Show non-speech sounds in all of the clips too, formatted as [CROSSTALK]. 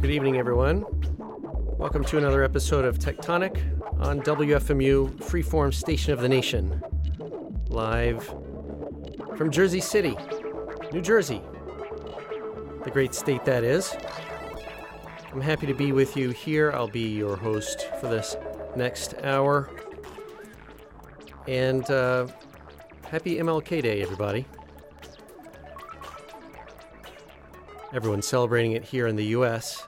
Good evening, everyone. Welcome to another episode of Techtonic on WFMU, Freeform Station of the Nation. Live from Jersey City, New Jersey, the great state that is. I'm happy to be with you here. I'll be your host for this next hour. And uh, happy MLK Day, everybody. Everyone's celebrating it here in the U.S.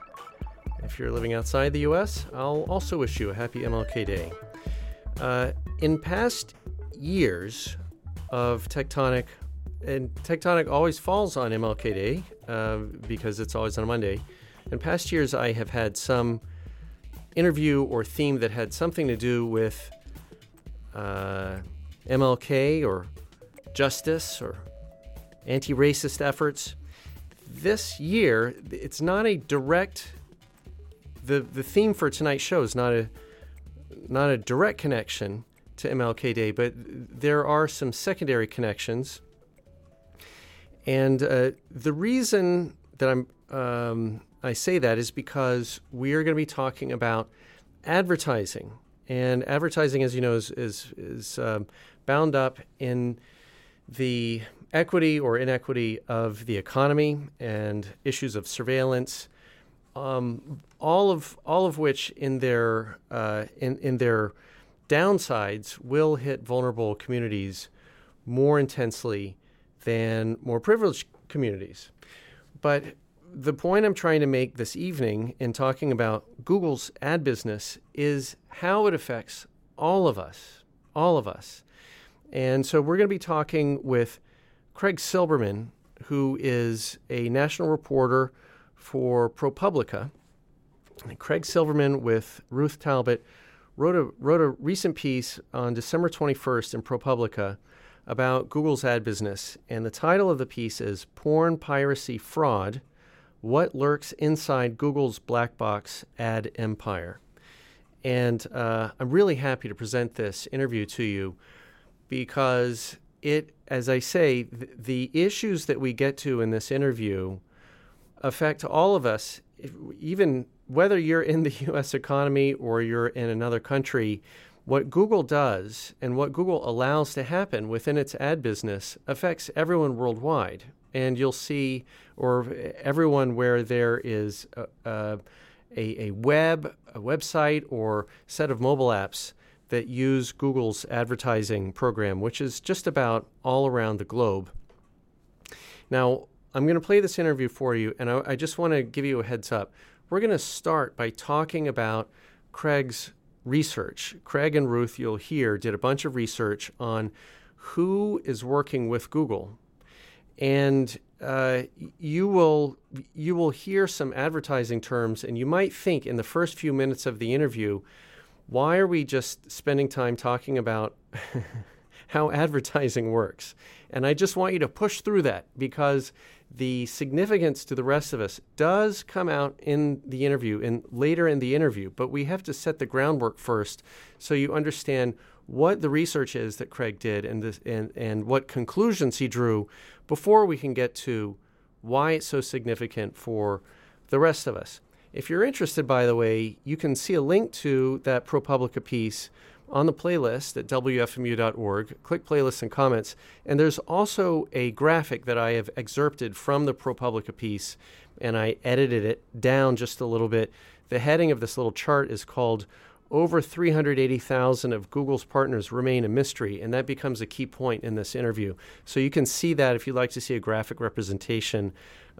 If you're living outside the U.S., I'll also wish you a happy MLK Day. Uh, in past years of Techtonic, and Techtonic always falls on MLK Day uh, because it's always on a Monday. In past years, I have had some interview or theme that had something to do with uh, MLK or justice or anti racist efforts this year, it's not a direct. The, the theme for tonight's show is not a not a direct connection to MLK Day, but there are some secondary connections. And uh, the reason that I'm um, I say that is because we are going to be talking about advertising, and advertising, as you know, is is, is um, bound up in the equity or inequity of the economy and issues of surveillance, um, all of all of which in their uh, in in their downsides will hit vulnerable communities more intensely than more privileged communities. But the point I'm trying to make this evening in talking about Google's ad business is how it affects all of us, all of us. And so we're going to be talking with Craig Silverman, who is a national reporter for ProPublica. Craig Silverman with Ruth Talbot wrote a, wrote a recent piece on December 21st in ProPublica about Google's ad business. And the title of the piece is Porn Piracy Fraud What Lurks Inside Google's Black Box Ad Empire. And uh, I'm really happy to present this interview to you because it, as I say, th- the issues that we get to in this interview affect all of us, if, even whether you're in the [LAUGHS] U.S. economy or you're in another country. What Google does and what Google allows to happen within its ad business affects everyone worldwide. And you'll see, or everyone where there is a, a, a web, a website, or set of mobile apps that use Google's advertising program, which is just about all around the globe. Now, I'm going to play this interview for you, and I, I just want to give you a heads up. We're going to start by talking about Craig's research. Craig and Ruth, you'll hear, did a bunch of research on who is working with Google. And uh, you will you will hear some advertising terms, and you might think in the first few minutes of the interview, why are we just spending time talking about [LAUGHS] how advertising works? And I just want you to push through that because the significance to the rest of us does come out in the interview and later in the interview, but we have to set the groundwork first so you understand what the research is that Craig did and, this, and, and what conclusions he drew before we can get to why it's so significant for the rest of us. If you're interested, by the way, you can see a link to that ProPublica piece on the playlist at WFMU.org. Click playlists and comments. And there's also a graphic that I have excerpted from the ProPublica piece, and I edited it down just a little bit. The heading of this little chart is called Over 380,000 of Google's partners remain a mystery, and that becomes a key point in this interview. So you can see that if you'd like to see a graphic representation.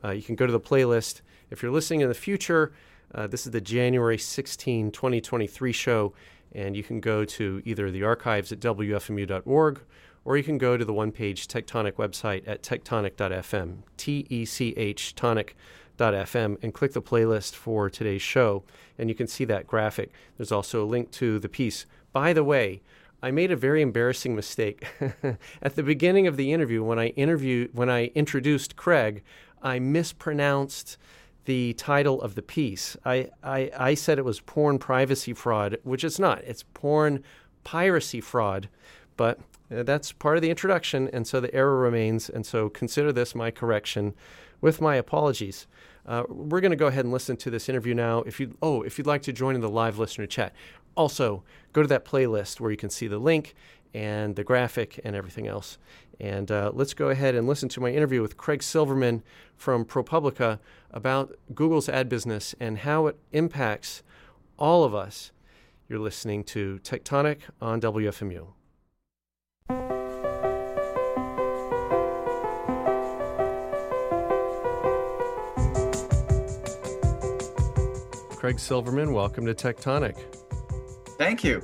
Uh, you can go to the playlist if you're listening in the future, uh, this is the January 16, 2023 show, and you can go to either the archives at WFMU.org or you can go to the one page Techtonic website at techtonic.fm, T E C H tonic.fm, and click the playlist for today's show, and you can see that graphic. There's also a link to the piece. By the way, I made a very embarrassing mistake. [LAUGHS] At the beginning of the interview, when I interviewed, when I introduced Craig, I mispronounced the title of the piece. I, I, I said it was porn privacy fraud, which it's not. It's porn piracy fraud, but uh, that's part of the introduction, and so the error remains. And so consider this my correction with my apologies. Uh, we're going to go ahead and listen to this interview now. If you oh, if you'd like to join in the live listener chat, also go to that playlist where you can see the link and the graphic and everything else. And uh, let's go ahead and listen to my interview with Craig Silverman from ProPublica about Google's ad business and how it impacts all of us. You're listening to Techtonic on WFMU. Craig Silverman, welcome to Techtonic. Thank you.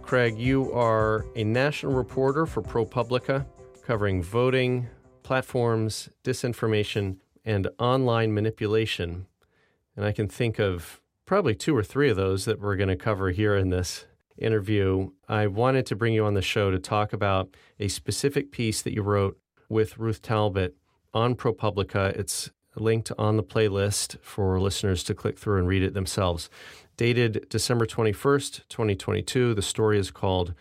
Craig, you are a national reporter for ProPublica, covering voting, platforms, disinformation, and online manipulation. And I can think of probably two or three of those that we're going to cover here in this interview. I wanted to bring you on the show to talk about a specific piece that you wrote with Ruth Talbot on ProPublica. It's linked on the playlist for listeners to click through and read it themselves. Dated December 21st, 2022, the story is called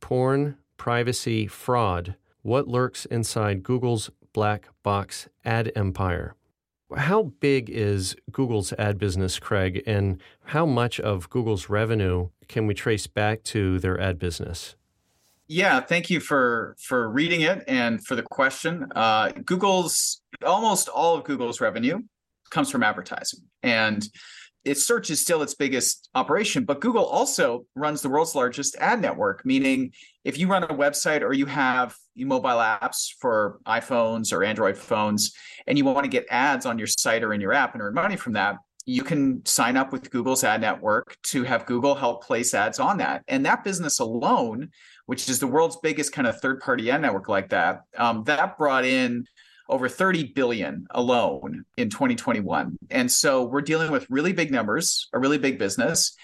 Porn Privacy Fraud What Lurks Inside Google's Black Box Ad Empire. How big is Google's ad business, Craig, and how much of Google's revenue can we trace back to their ad business? Yeah, thank you for for reading it and for the question. Uh, Google's almost all of Google's revenue comes from advertising, and its search is still its biggest operation. But Google also runs the world's largest ad network, meaning if you run a website or you have mobile apps for iPhones or Android phones, and you want to get ads on your site or in your app and earn money from that, you can sign up with Google's ad network to have Google help place ads on that. And that business alone which is the world's biggest kind of third party ad network like that, um, that brought in over 30 billion alone in 2021. And so we're dealing with really big numbers, a really big business.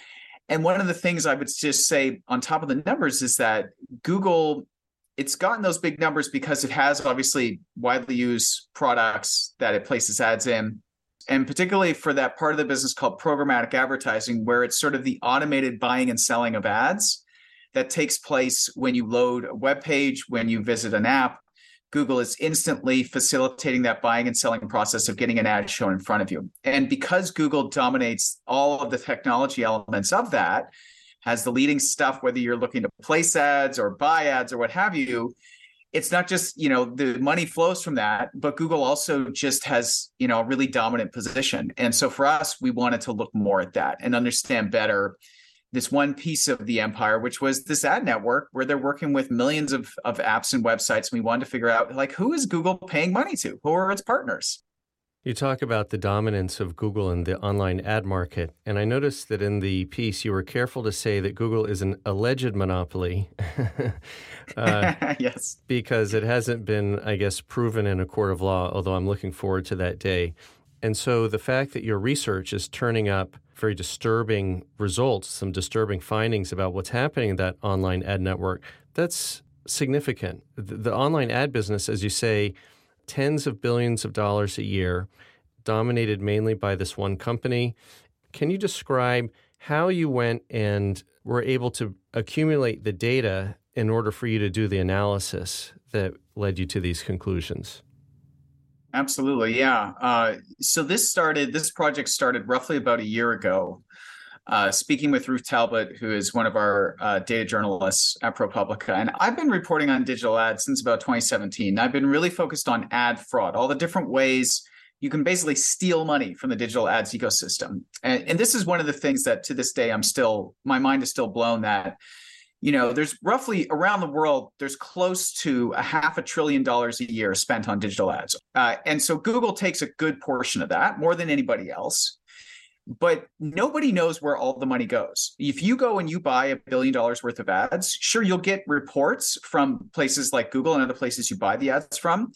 And one of the things I would just say on top of the numbers is that Google it's gotten those big numbers because it has obviously widely used products that it places ads in and particularly for that part of the business called programmatic advertising where it's sort of the automated buying and selling of ads that takes place when you load a web page, when you visit an app. Google is instantly facilitating that buying and selling process of getting an ad shown in front of you. And because Google dominates all of the technology elements of that, has the leading stuff, whether you're looking to place ads or buy ads or what have you, it's not just you know the money flows from that but google also just has you know a really dominant position and so for us we wanted to look more at that and understand better this one piece of the empire, which was this ad network where they're working with millions of, of apps and websites. And we wanted to figure out like who is Google paying money to? Who are its partners? You talk about the dominance of Google in the online ad market. And I noticed that in the piece, you were careful to say that Google is an alleged monopoly. [LAUGHS] uh, [LAUGHS] yes. Because it hasn't been, I guess, proven in a court of law, although I'm looking forward to that day. And so the fact that your research is turning up very disturbing results, some disturbing findings about what's happening in that online ad network, that's significant. The, the online ad business, as you say, tens of billions of dollars a year, dominated mainly by this one company. Can you describe how you went and were able to accumulate the data in order for you to do the analysis that led you to these conclusions? Absolutely, yeah. Uh, so this started. This project started roughly about a year ago. Uh, speaking with Ruth Talbot, who is one of our uh, data journalists at ProPublica, and I've been reporting on digital ads since about 2017. I've been really focused on ad fraud, all the different ways you can basically steal money from the digital ads ecosystem. And, and this is one of the things that to this day I'm still my mind is still blown that you know there's roughly around the world there's close to a half a trillion dollars a year spent on digital ads. Uh, and so google takes a good portion of that more than anybody else. But nobody knows where all the money goes. If you go and you buy a billion dollars worth of ads sure you'll get reports from places like google and other places you buy the ads from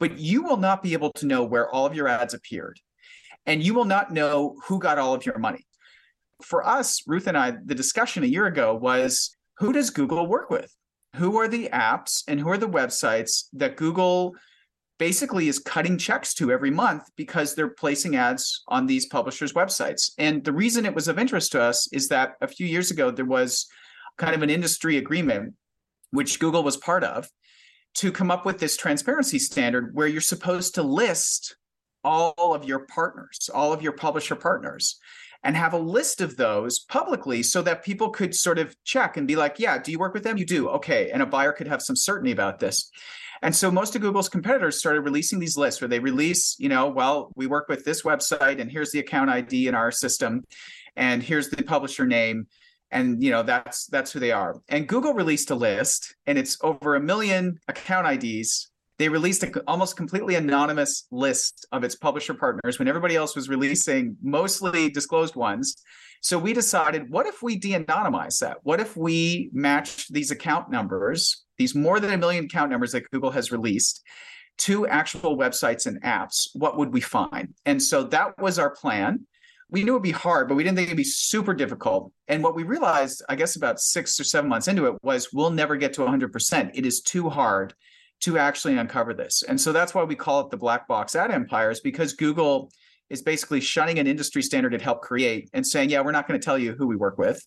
but you will not be able to know where all of your ads appeared. And you will not know who got all of your money. For us ruth and i the discussion a year ago was who does Google work with? Who are the apps and who are the websites that Google basically is cutting checks to every month because they're placing ads on these publishers' websites? And the reason it was of interest to us is that a few years ago, there was kind of an industry agreement, which Google was part of, to come up with this transparency standard where you're supposed to list all of your partners, all of your publisher partners, and have a list of those publicly so that people could sort of check and be like, yeah, do you work with them? You do. Okay. And a buyer could have some certainty about this. And so most of Google's competitors started releasing these lists where they release, you know, well, we work with this website and here's the account ID in our system and here's the publisher name and you know that's that's who they are. And Google released a list and it's over a million account IDs they released an almost completely anonymous list of its publisher partners when everybody else was releasing mostly disclosed ones. So we decided, what if we de-anonymize that? What if we match these account numbers, these more than a million account numbers that Google has released, to actual websites and apps? What would we find? And so that was our plan. We knew it'd be hard, but we didn't think it'd be super difficult. And what we realized, I guess about six or seven months into it, was we'll never get to 100%. It is too hard to actually uncover this. And so that's why we call it the black box ad empires because Google is basically shunning an industry standard it helped create and saying, yeah, we're not going to tell you who we work with.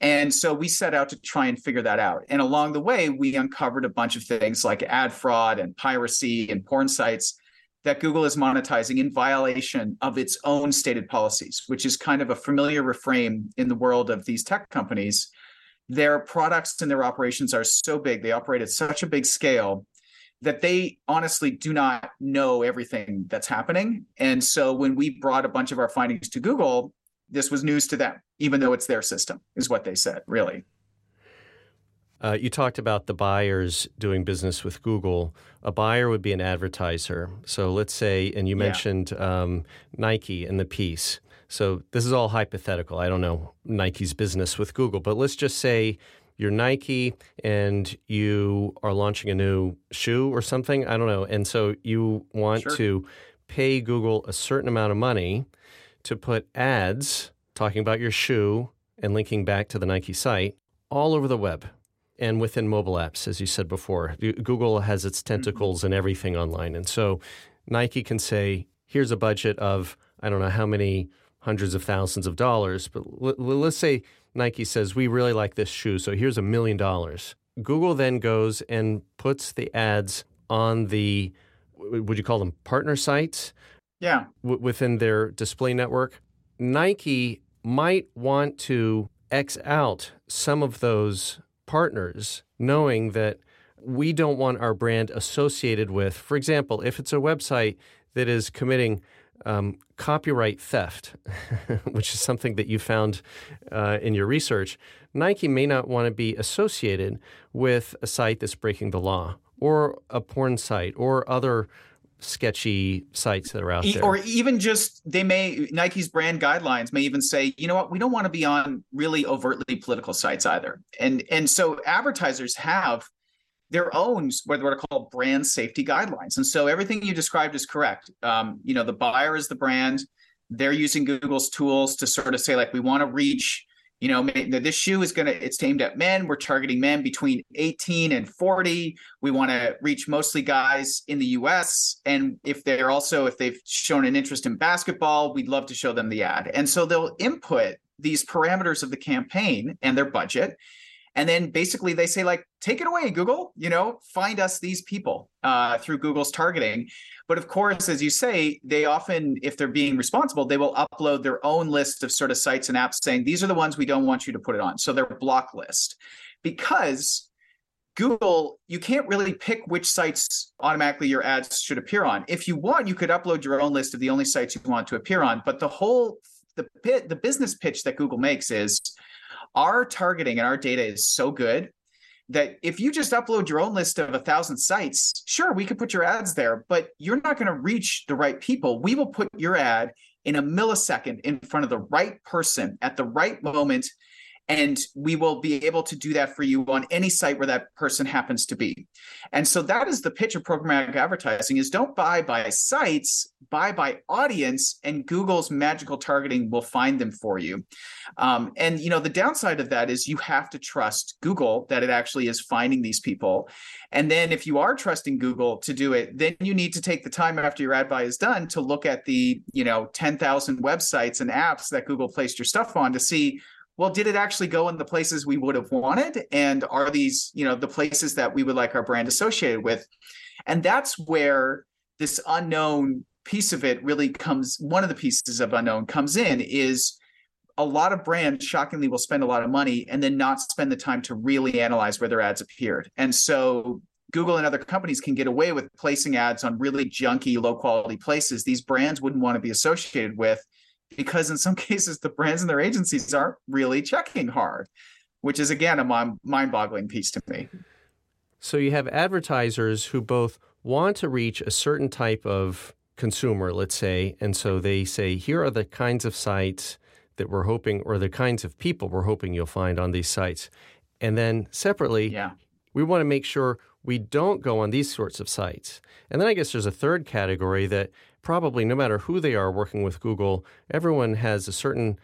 And so we set out to try and figure that out. And along the way, we uncovered a bunch of things like ad fraud and piracy and porn sites that Google is monetizing in violation of its own stated policies, which is kind of a familiar refrain in the world of these tech companies. Their products and their operations are so big, they operate at such a big scale that they honestly do not know everything that's happening. And so when we brought a bunch of our findings to Google, this was news to them, even though it's their system, is what they said, really. Uh, you talked about the buyers doing business with Google. A buyer would be an advertiser. So let's say, and you mentioned yeah. um, Nike in the piece. So this is all hypothetical. I don't know Nike's business with Google, but let's just say you're Nike and you are launching a new shoe or something. I don't know. And so you want sure. to pay Google a certain amount of money to put ads talking about your shoe and linking back to the Nike site all over the web and within mobile apps, as you said before. Google has its mm-hmm. tentacles mm-hmm. everything online. And so Nike can say, here's a budget of, I don't know how many hundreds of thousands of dollars, but l- let's say Nike says, We really like this shoe, so here's a million dollars. Google then goes and puts the ads on the, would you call them partner sites? Yeah. W- within their display network. Nike might want to X out some of those partners, knowing that we don't want our brand associated with, for example, if it's a website that is committing um, copyright theft, [LAUGHS] which is something that you found uh, in your research, Nike may not want to be associated with a site that's breaking the law or a porn site or other sketchy sites that are out there. Or even just they may Nike's brand guidelines may even say, you know what, we don't want to be on really overtly political sites either. And and so advertisers have their own what are called brand safety guidelines. And so everything you described is correct. Um, you know, the buyer is the brand. They're using Google's tools to sort of say like we want to reach. You know, this shoe is gonna. It's aimed at men. We're targeting men between 18 and 40. We want to reach mostly guys in the U.S. And if they're also if they've shown an interest in basketball, we'd love to show them the ad. And so they'll input these parameters of the campaign and their budget and then basically they say like take it away google you know find us these people uh, through google's targeting but of course as you say they often if they're being responsible they will upload their own list of sort of sites and apps saying these are the ones we don't want you to put it on so their block list because Google, you can't really pick which sites automatically your ads should appear on. If you want, you could upload your own list of the only sites you want to appear on. But the whole the pit, the business pitch that Google makes is our targeting and our data is so good that if you just upload your own list of a thousand sites, sure, we could put your ads there, but you're not going to reach the right people. We will put your ad in a millisecond in front of the right person at the right moment and we will be able to do that for you on any site where that person happens to be. And so that is the pitch of programmatic advertising is don't buy by sites buy by audience and google's magical targeting will find them for you. Um, and you know the downside of that is you have to trust google that it actually is finding these people. And then if you are trusting google to do it then you need to take the time after your ad buy is done to look at the you know 10,000 websites and apps that google placed your stuff on to see well, did it actually go in the places we would have wanted? And are these, you know, the places that we would like our brand associated with? And that's where this unknown piece of it really comes one of the pieces of unknown comes in is a lot of brands shockingly will spend a lot of money and then not spend the time to really analyze where their ads appeared. And so Google and other companies can get away with placing ads on really junky, low quality places these brands wouldn't want to be associated with because in some [LAUGHS] cases the brands and their agencies aren't really checking hard, which is again a mind boggling piece to me. So you have advertisers who both want to reach a certain type of consumer, let's say, and so they say, here are the kinds of sites that we're hoping, or the kinds of people we're hoping you'll find on these sites. And then separately, yeah. we want to make sure we don't go on these sorts of sites. And then I guess there's a third category that probably no matter who they are working with Google, everyone has a certain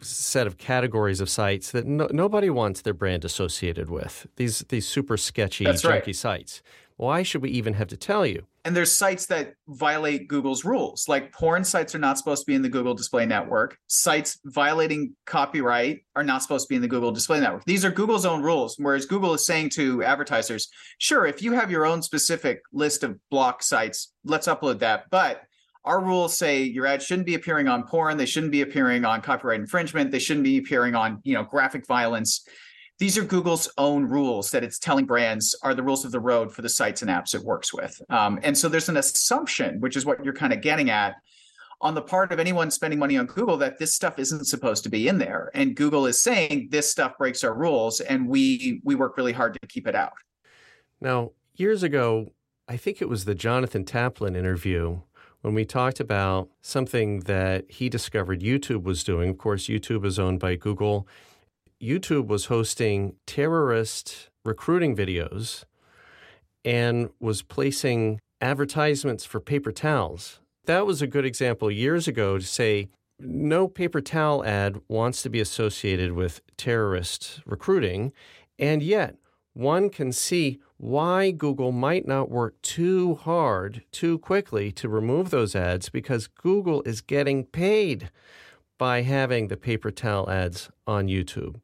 set of categories of sites that no, nobody wants their brand associated with. These these super sketchy, That's junky right. sites. Why should we even have to tell you? And there's sites that violate Google's rules. Like porn sites are not supposed to be in the Google Display Network. Sites violating copyright are not supposed to be in the Google Display Network. These are Google's own rules. Whereas Google is saying to advertisers, sure, if you have your own specific list of block sites, let's upload that. But our rules say your ad shouldn't be appearing on porn, they shouldn't be appearing on copyright infringement, they shouldn't be appearing on, you know, graphic violence these are Google's own rules that it's telling brands are the rules of the road for the sites and apps it works with. Um, and so there's an assumption, which is what you're kind of getting at, on the part of anyone spending money on Google that this stuff isn't supposed to be in there. And Google is saying this stuff breaks our rules, and we we work really hard to keep it out. Now, years ago, I think it was the Jonathan Taplin interview when we talked about something that he discovered YouTube was doing. Of course, YouTube is owned by Google YouTube was hosting terrorist recruiting videos and was placing advertisements for paper towels. That was a good example years ago to say no paper towel ad wants to be associated with terrorist recruiting. And yet, one can see why Google might not work too hard too quickly to remove those ads because Google is getting paid by having the paper towel ads on YouTube.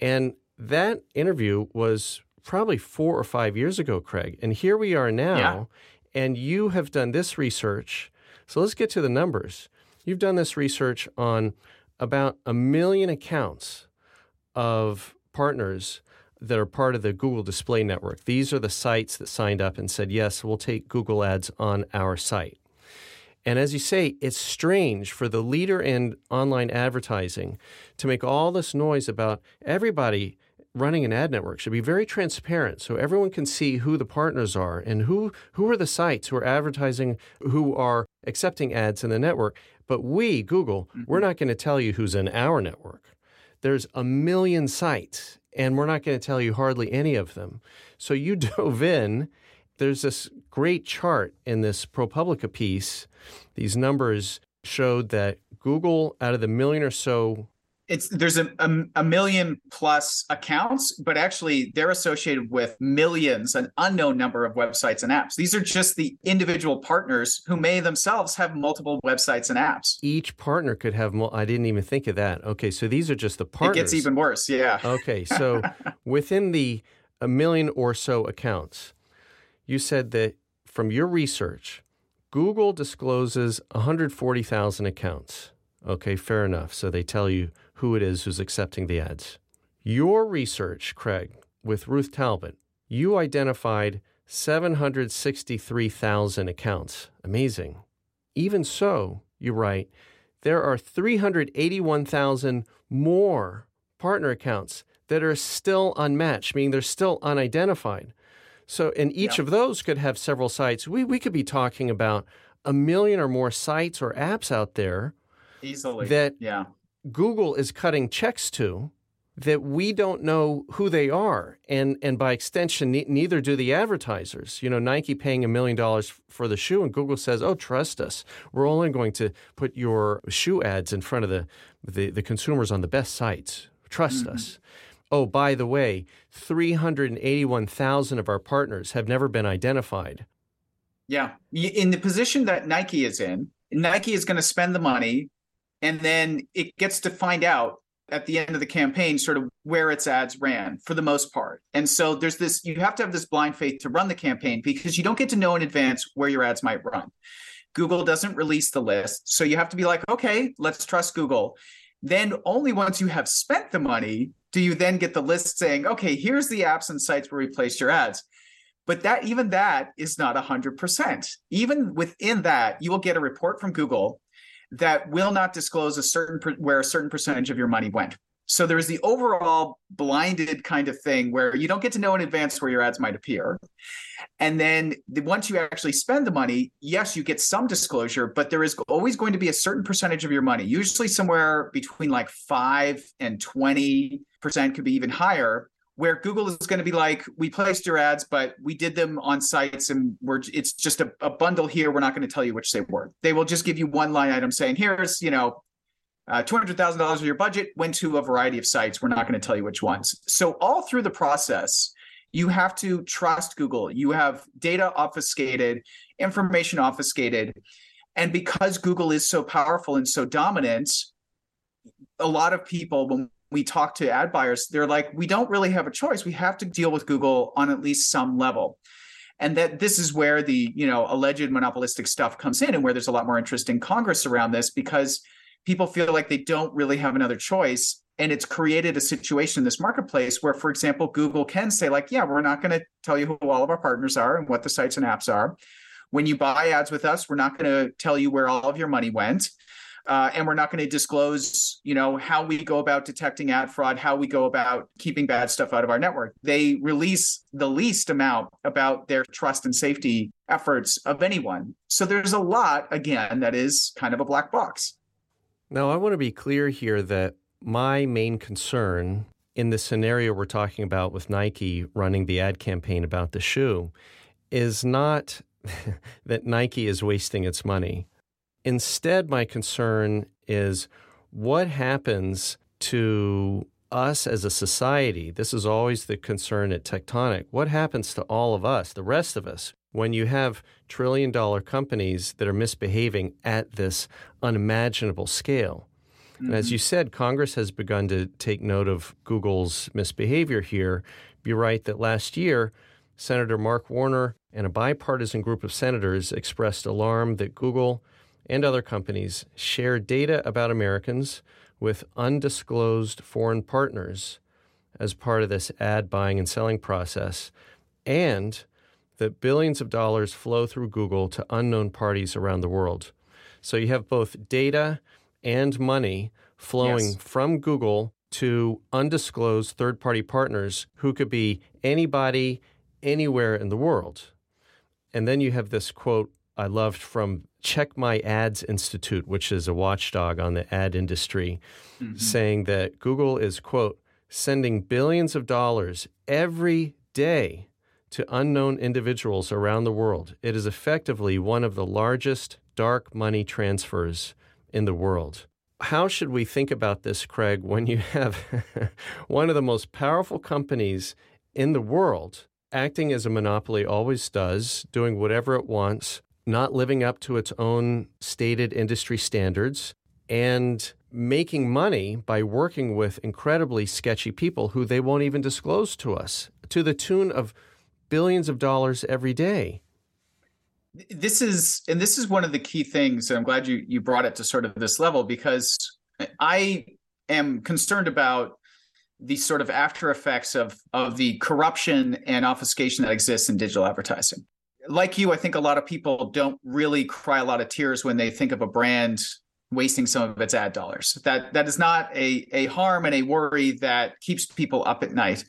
And that interview was probably four or five years ago, Craig. And here we are now, yeah. and you have done this research. So let's get to the numbers. You've done this research on about a million accounts of partners that are part of the Google Display Network. These are the sites that signed up and said, yes, we'll take Google ads on our site. And as you say, it's strange for the leader in online advertising to make all this noise about everybody running an ad network. Should be very transparent so everyone can see who the partners are and who who are the sites who are advertising who are accepting ads in the network. But we google mm-hmm. we're not going to tell you who's in our network. There's a million sites and we're not going to tell you hardly any of them. So you [LAUGHS] dove in there's this great chart in this ProPublica piece. These numbers showed that Google, out of the million or so it's there's a, a, a, million plus accounts, but actually they're associated with millions, an unknown number of websites and apps. These are just the individual partners who may themselves have multiple websites and apps. Each partner could have. Mo- I didn't even think of that. Okay, so these are just the partners. It gets even worse. Yeah. Okay, so [LAUGHS] within the a million or so accounts, you said that from your research, Google discloses 140,000 accounts. Okay, fair enough. So they tell you who it is who's accepting the ads. Your research, Craig, with Ruth Talbot, you identified 763,000 accounts. Amazing. Even so, you write, there are 381,000 more partner accounts that are still unmatched, meaning they're still unidentified. So, and each yeah. of those could have several sites. We, we could be talking about a million or more sites or apps out there easily that yeah. Google is cutting checks to that we don't know who they are. And, and by extension, ne- neither do the advertisers. You know, Nike paying a million dollars for the shoe, and Google says, oh, trust us. We're only going to put your shoe ads in front of the, the, the consumers on the best sites. Trust mm-hmm. us. Oh, by the way, 381,000 of our partners have never been identified. Yeah. In the position that Nike is in, Nike is going to spend the money and then it gets to find out at the end of the campaign sort of where its ads ran for the most part. And so there's this you have to have this blind faith to run the campaign because you don't get to know in advance where your ads might run. Google doesn't release the list. So you have to be like, okay, let's trust Google. Then only once you have spent the money do you then get the list saying, okay, here's the apps and sites where we placed your ads. But that even that is not 100%. Even within that, you will get a report from Google that will not disclose a certain where a certain percentage of your money went. So there is the overall blinded kind of thing where you don't get to know in advance where your ads might appear. And then the, once you actually spend the money, yes, you get some disclosure, but there is always going to be a certain percentage of your money, usually somewhere between like 5 and 20% could be even higher where Google is going to be like, we placed your ads, but we did them on sites and we're it's just a, a bundle here. We're not going to tell you which they were. They will just give you one line item saying, here's, you know, uh, $200,000 of your budget went to a variety of sites. We're not going to tell you which ones. So all through the process, you have to trust Google. You have data obfuscated, information obfuscated. And because Google is so powerful and so dominant, a lot of people, when we talk to ad buyers, they're like, we don't really have a choice. We have to deal with Google on at least some level. And that this is where the, you know, alleged monopolistic stuff comes in and where there's a lot more interest in Congress around this because people feel like they don't really have another choice. And it's created a situation in this marketplace where, for example, Google can say, like, yeah, we're not going to tell you who all of our partners are and what the sites and apps are. When you buy ads with us, we're not going to tell you where all of your money went uh, and we're not going to disclose you know how we go about detecting ad fraud how we go about keeping bad stuff out of our network. They release the least amount about their trust and safety efforts of anyone. So there's a lot again that is kind of a black box. Now i want to be clear here that my main concern in the scenario we're talking about with nike running the ad campaign about the shoe is not [LAUGHS] that nike is wasting its money Instead, my concern is what happens to us as a society. This is always the concern at Techtonic. What happens to all of us, the rest of us, when you have trillion dollar companies that are misbehaving at this unimaginable scale? And as mm-hmm. you said, Congress has begun to take note of Google's misbehavior here. You're right that last year, Senator Mark Warner and a bipartisan group of senators expressed alarm that Google and other companies share data about Americans with undisclosed foreign partners as part of this ad buying and selling process, and that billions of dollars flow through Google to unknown parties around the world. So you have both data and money flowing yes. from Google to undisclosed third party partners who could be anybody, anywhere in the world. And then you have this quote I loved from Check My Ads Institute, which is a watchdog on the ad industry, mm-hmm. saying that Google is, quote, sending billions of dollars every day to unknown individuals around the world. It is effectively one of the largest dark money transfers in the world. How should we think about this, Craig, when you have [LAUGHS] one of the most powerful companies in the world acting as a monopoly always does, doing whatever it wants, not living up to its own stated industry standards, and making money by working with incredibly sketchy people who they won't even disclose to us to the tune of billions of dollars every day. This is and this is one of the key things and I'm glad you you brought it to sort of this level because I am concerned about the sort of after effects of of the corruption and obfuscation that exists in digital advertising like you, I think a lot of people don't really cry a lot of tears when they think of a brand wasting some of its ad dollars. That that is not a a harm and a worry that keeps people up at night.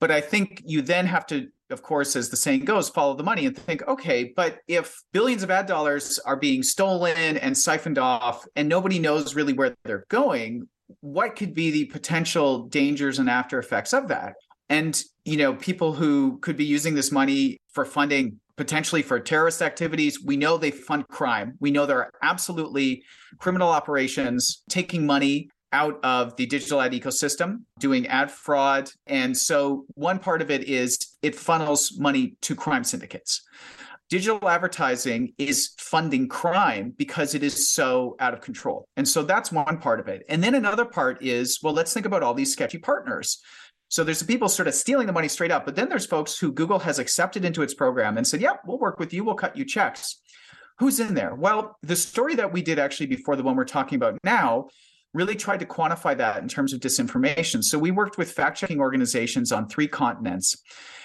But I think you then have to, of course, as the saying goes, follow the money and think, okay, but if billions of ad dollars are being stolen and siphoned off and nobody knows really where they're going, what could be the potential dangers and after effects of that? And you know, people who could be using this money for funding potentially for terrorist activities. We know they fund crime. We know there are absolutely criminal operations taking money out of the digital ad ecosystem, doing ad fraud. And so, one part of it is it funnels money to crime syndicates. Digital advertising is funding crime because it is so out of control. And so that's one part of it. And then another part is well, let's think about all these sketchy partners. So there's people sort of stealing the money straight up, but then there's folks who Google has accepted into its program and said, "Yep, we'll work with you. We'll cut you checks." who's in there? Well, the story that we did actually before the one we're talking about now really tried to quantify that in terms of disinformation. So we worked with fact checking organizations on three continents.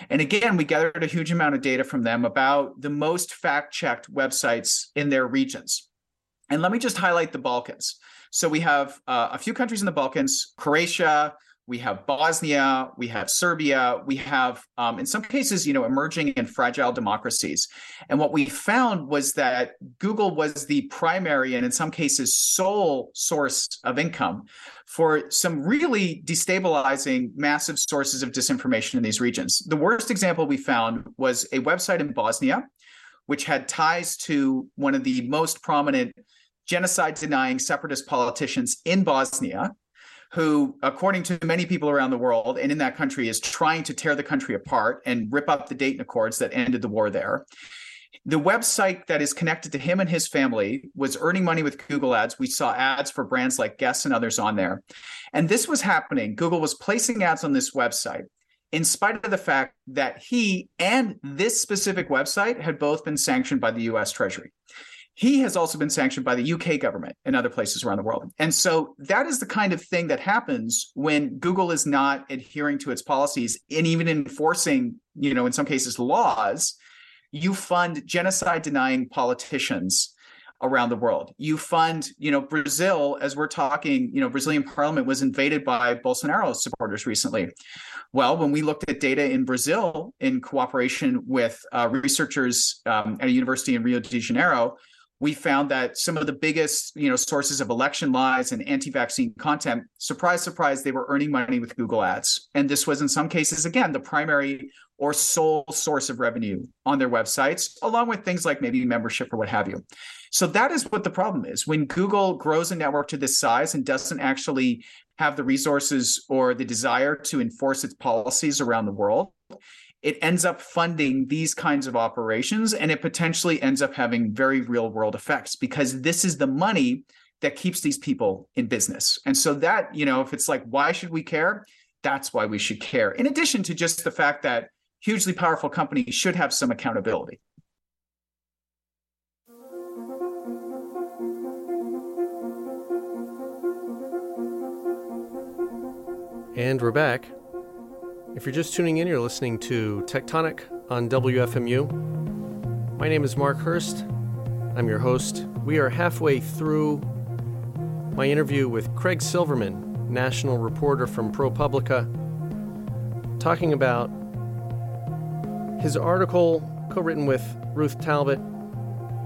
And again, we gathered a huge amount of data from them about the most fact checked websites in their regions. And let me just highlight the Balkans. So we have uh, a few countries in the Balkans Croatia, we have Bosnia, we have Serbia, we have, um, in some cases, you know, emerging and fragile democracies. And what we found was that Google was the primary and, in some cases, sole source of income for some really destabilizing, massive sources of disinformation in these regions. The worst example we found was a website in Bosnia, which had ties to one of the most prominent genocide denying separatist politicians in Bosnia who, according to many people around the world and in that country, is trying to tear the country apart and rip up the Dayton Accords that ended the war there. The website that is connected to him and his family was earning money with Google ads. We saw ads for brands like Guess and others on there. And this was happening. Google was placing ads on this website in spite of the fact that he and this specific website had both been sanctioned by the US Treasury he has also been sanctioned by the UK government and other places around the world. And so that is the kind of thing that happens when Google is not adhering to its policies and even enforcing, you know, in some cases laws. You fund genocide denying politicians around the world. You fund, you know, Brazil, as we're talking, you know, Brazilian parliament was invaded by Bolsonaro supporters recently. Well, when we looked at data in Brazil in cooperation with uh, researchers um, at a university in Rio de Janeiro, we found that some of the biggest you know sources of election lies and anti-vaccine content surprise surprise they were earning money with google ads. And this was in some cases again the primary or sole source of revenue on their websites along with things like maybe membership or what have you. So that is what the problem is. When google grows a network to this size and doesn't actually have the resources or the desire to enforce its policies around the world it ends up funding these kinds of operations and it potentially ends up having very real world effects because this is the money that keeps these people in business. And so that, you know, if it's like, why should we care? That's why we should care. In addition to just the fact that hugely powerful companies should have some accountability. And we're back. If you're just tuning in, you're listening to Techtonic on WFMU. My name is Mark Hurst. I'm your host. We are halfway through my interview with Craig Silverman, national reporter from ProPublica, talking about his article co written with Ruth Talbot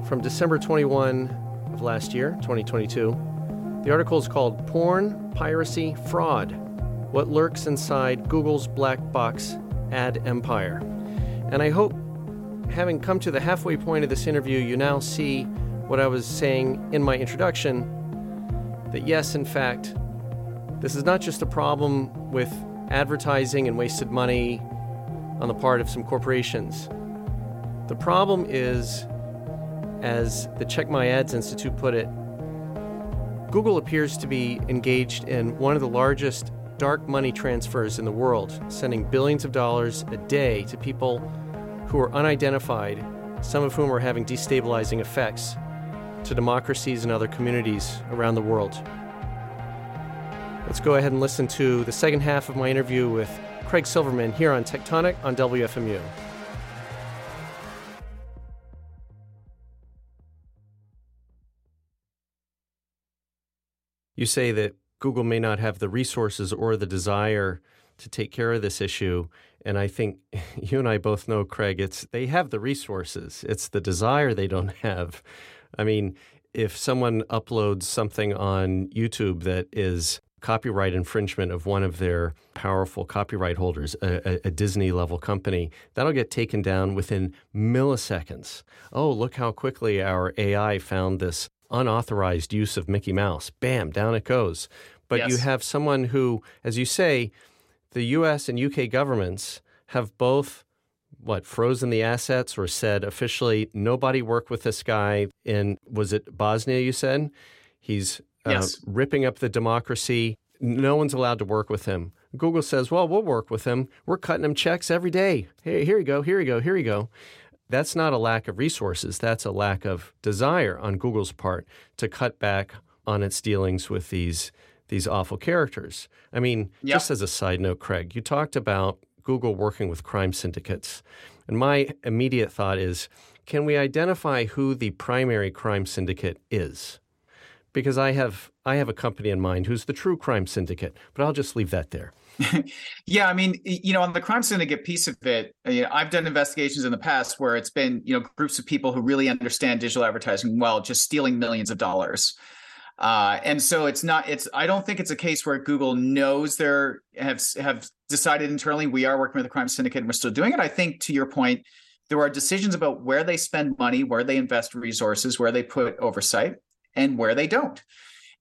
from December 21 of last year, 2022. The article is called Porn, Piracy, Fraud what lurks inside Google's black box ad empire. And I hope, having come to the halfway point of this interview, you now see what I was saying in my introduction that yes, in fact, this is not just a problem with advertising and wasted money on the part of some corporations. The problem is, as the Check My Ads Institute put it, Google appears to be engaged in one of the largest dark money transfers in the world, sending billions of dollars a day to people who are unidentified, some of whom are having destabilizing effects to democracies and other communities around the world. Let's go ahead and listen to the second half of my interview with Craig Silverman here on Techtonic on WFMU. You say that Google may not have the resources or the desire to take care of this issue. And I think [LAUGHS] you and I both know, Craig, it's they have the resources. It's the desire they don't have. I mean, if someone uploads something on YouTube that is copyright infringement of one of their powerful copyright holders, a, a, Disney level company, that'll get taken down within milliseconds. Oh, look how quickly our AI found this unauthorized use of Mickey Mouse. Bam, down it goes. But yes. you have someone who, as you say, the US and UK governments have both what frozen the assets or said officially nobody work with this guy in was it Bosnia you said he's uh, yes. ripping up the democracy no one's allowed to work with him Google says well we'll work with him we're cutting him checks every day hey here you go here you go here you go that's not a lack of resources, that's a lack of desire on Google's part to cut back on its dealings with these these awful characters. I mean, yep. just as a side note, Craig, you talked about Google working with crime syndicates. And my immediate thought is can we identify who the primary crime syndicate is? Because I have I have a company in mind who's the true crime syndicate, but I'll just leave that there. [LAUGHS] yeah, I mean, you know, on the crime syndicate piece of it, you know, I've done investigations in the past where it's been, you know, groups of people who really understand digital advertising well, just stealing millions of dollars. Uh, and so it's not. It's. I don't think it's a case where Google knows they're have have decided internally we are working with a crime syndicate and we're still doing it. I think to your point, there are decisions about where they spend money, where they invest resources, where they put oversight, and where they don't.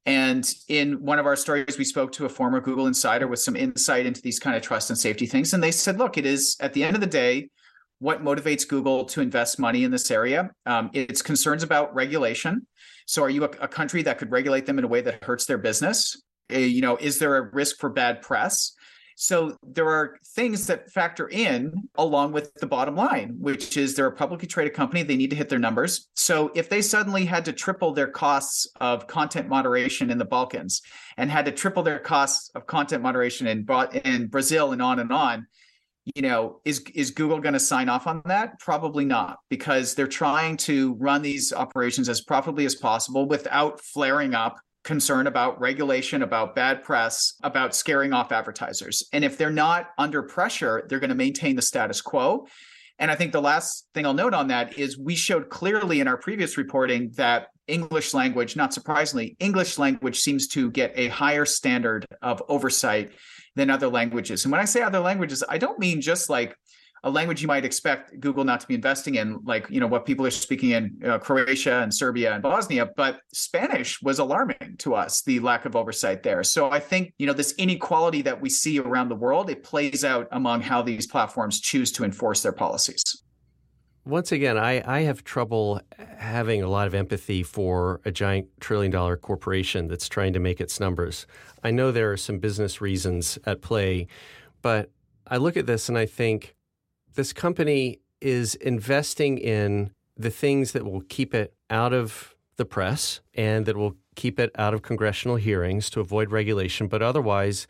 And in one of our stories, we spoke to a former Google insider with some insight into these kind of trust and safety things. And they said, look, it is at the end of the day, what motivates Google to invest money in this area? Um, it's concerns about regulation. So, are you a, a, country that could regulate them in a way that hurts their business? Uh, you know, is there a risk for bad press? So there are things that factor in along with the bottom line, which is they're a publicly traded company. They need to hit their numbers. So if they suddenly had to triple their costs of content moderation in the Balkans and had to triple their costs of content moderation in, in Brazil and on and on, you know, is is Google going to sign off on that? Probably not, because they're trying to run these operations as profitably as possible without flaring up concern about regulation, about bad press, about scaring off advertisers. And if they're not under pressure, they're going to maintain the status quo. And I think the last thing I'll note on that is we showed clearly in our previous reporting that English language, not surprisingly, English language seems to get a higher standard of oversight than other languages. And when I say other languages, I don't mean just like a language you might expect Google not to be investing in, like you know what people are speaking in uh, Croatia and Serbia and Bosnia. But Spanish was alarming to us, the lack of oversight there. So I think you know this inequality that we see around the world, it plays out among how these platforms choose to enforce their policies. Once again, I, I have trouble having a lot of empathy for a giant trillion dollar corporation that's trying to make its numbers. I know there are some business reasons at play, but I look at this and I think this company is investing in the things that will keep it out of the press and that will keep it out of congressional hearings to avoid regulation, but otherwise,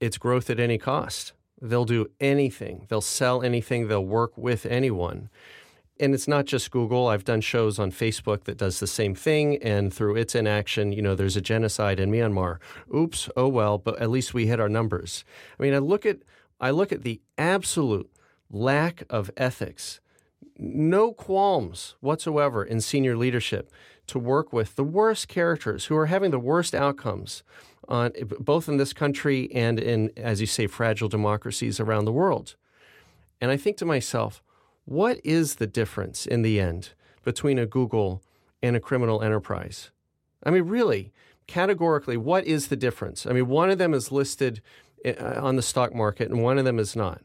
it's growth at any cost. They'll do anything, they'll sell anything, they'll work with anyone. And it's not just Google. I've done shows on Facebook that does the same thing. And through its inaction, you know, there's a genocide in Myanmar. Oops, oh well, but at least we hit our numbers. I mean, I look at I look at the absolute lack of ethics, no qualms whatsoever in senior leadership to work with the worst characters who are having the worst outcomes on both in this country and in as you say fragile democracies around the world. And I think to myself, what is the difference in the end between a Google and a criminal enterprise? I mean really, categorically, what is the difference? I mean, one of them is listed eh, on the stock market and one of them is not.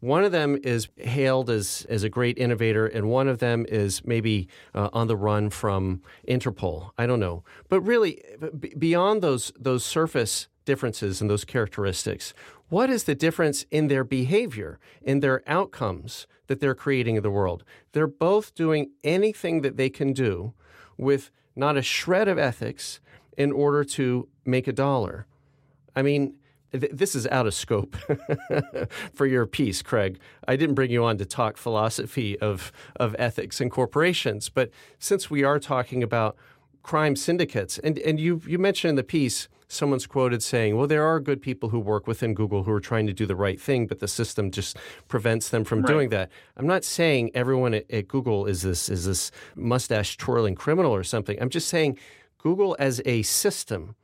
One of them is hailed as, as a great innovator, and one of them is maybe uh, on the run from Interpol. I don't know. But really, b- beyond those, those surface differences and those characteristics, what is the difference in their behavior, in their outcomes that they're creating in the world? They're both doing anything that they can do with not a shred of ethics in order to make a dollar. I mean, this is out of scope [LAUGHS] for your piece, Craig. I didn't bring you on to talk philosophy of, of ethics and corporations, but since we are talking about crime syndicates, and, and you, you mentioned in the piece, someone's quoted saying, well, there are good people who work within Google who are trying to do the right thing, but the system just prevents them from right. doing that. I'm not saying everyone at, at Google is this, is this mustache twirling criminal or something. I'm just saying Google as a system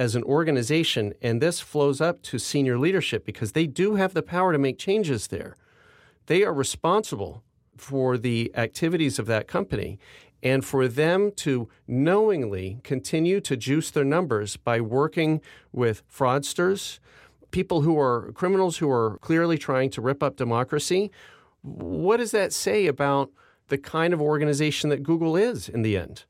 as an organization, and this flows up to senior leadership because they do have the power to make changes there. They are responsible for the activities of that company. And for them to knowingly continue to juice their numbers by working with fraudsters, people who are criminals who are clearly trying to rip up democracy, what does that say about the kind of organization that Google is in the end?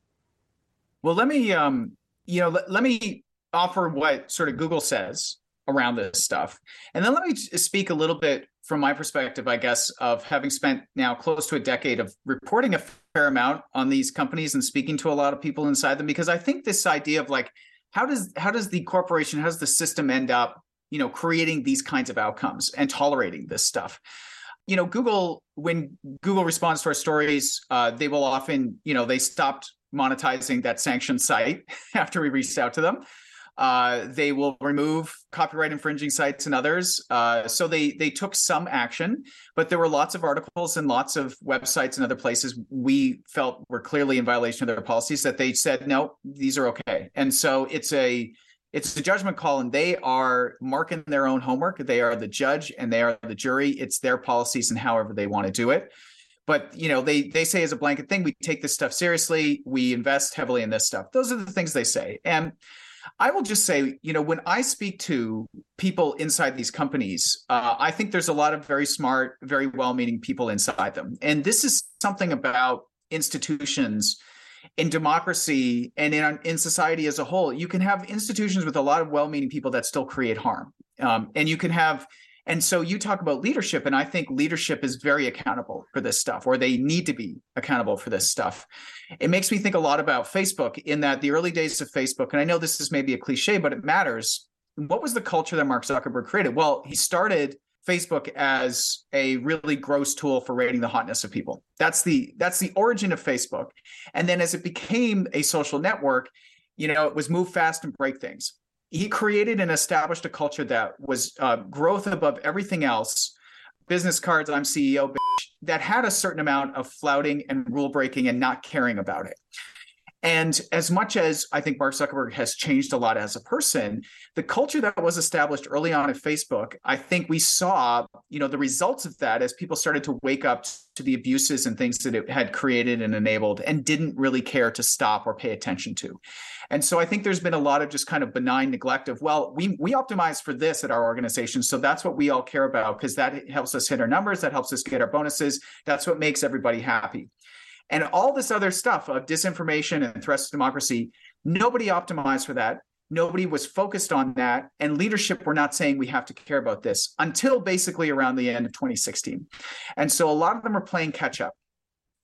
Well, let me, um, you know, let, let me offer what sort of Google says around this stuff. And then let me speak a little bit from my perspective, I guess, of having spent now close to a decade of reporting a fair amount on these companies and speaking to a lot of people inside them, because I think this idea of like, how does how does the corporation, how does the system end up, you know, creating these kinds of outcomes and tolerating this stuff? You know, Google, when Google responds to our stories, uh, they will often, you know, they stopped monetizing that sanctioned site [LAUGHS] after we reached out to them. Uh, they will remove copyright infringing sites and others. Uh, so they they took some action, but there were lots of articles and lots of websites and other places we felt were clearly in violation of their policies that they said no, these are okay. And so it's a it's a judgment call, and they are marking their own homework. They are the judge and they are the jury. It's their policies and however they want to do it but you know they they say as a blanket thing we take this stuff seriously we invest heavily in this stuff those are the things they say and I will just say, you know, when I speak to people inside these companies, uh, I think there's a lot of very smart, very well meaning people inside them. And this is something about institutions in democracy and in, in society as a whole. You can have institutions with a lot of well meaning people that still create harm. Um, and you can have and so you talk about leadership, and I think leadership is very accountable for this stuff, or they need to be accountable for this stuff. It makes me think a lot about Facebook in that the early days of Facebook, and I know this is maybe a cliche, but it matters. What was the culture that Mark Zuckerberg created? Well, he started Facebook as a really gross tool for rating the hotness of people. That's the that's the origin of Facebook. And then as it became a social network, you know, it was move fast and break things he created and established a culture that was uh, growth above everything else business cards i'm ceo that had a certain amount of flouting and rule breaking and not caring about it and as much as I think Mark Zuckerberg has changed a lot as a person, the culture that was established early on at Facebook, I think we saw, you know, the results of that as people started to wake up to the abuses and things that it had created and enabled and didn't really care to stop or pay attention to. And so I think there's been a lot of just kind of benign neglect of, well, we we optimize for this at our organization. So that's what we all care about because that helps us hit our numbers, that helps us get our bonuses. That's what makes everybody happy and all this other stuff of disinformation and threats to democracy. Nobody optimized for that. Nobody was focused on that. And leadership were not saying we have to care about this until basically around the end of 2016. And so a lot of them are playing catch up.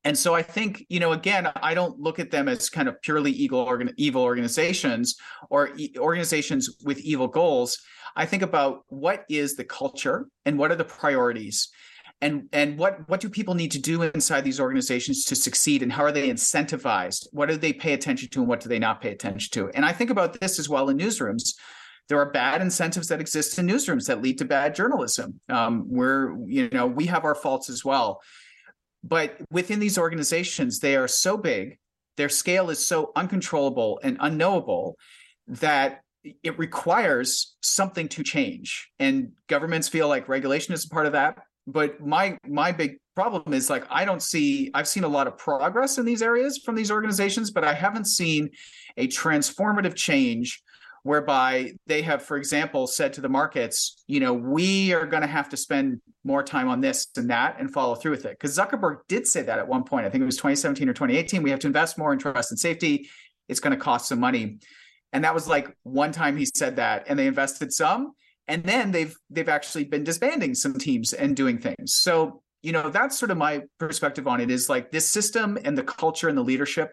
And so I think, you know, again, I don't look at them as kind of purely evil, evil organizations or organizations with evil goals. I think about what is the culture and what are the priorities and and what what do people need to do inside these organizations to succeed and how are they incentivized? What do they pay attention to and what do they not pay attention to? And i think about this as well in newsrooms. There are bad incentives that exist in newsrooms that lead to bad journalism. Um, where you know we have our faults as well. But within these organizations they are so big their scale is so uncontrollable and unknowable that it requires something to change. And governments feel like regulation is a part of that but my my big problem is like i don't see i've seen a lot of progress in these areas from these organizations but i haven't seen a transformative change whereby they have for example said to the markets you know we are going to have to spend more time on this and that and follow through with it. Because zuckerberg did say that at one point. I think it was 2017 or 2018 we have to invest more in trust and safety. It's going to cost some money. And that was like one time he said that and they invested some and then they've they've actually been disbanding some teams and doing things. So you know that's sort of my perspective on it is like this system and the culture and the leadership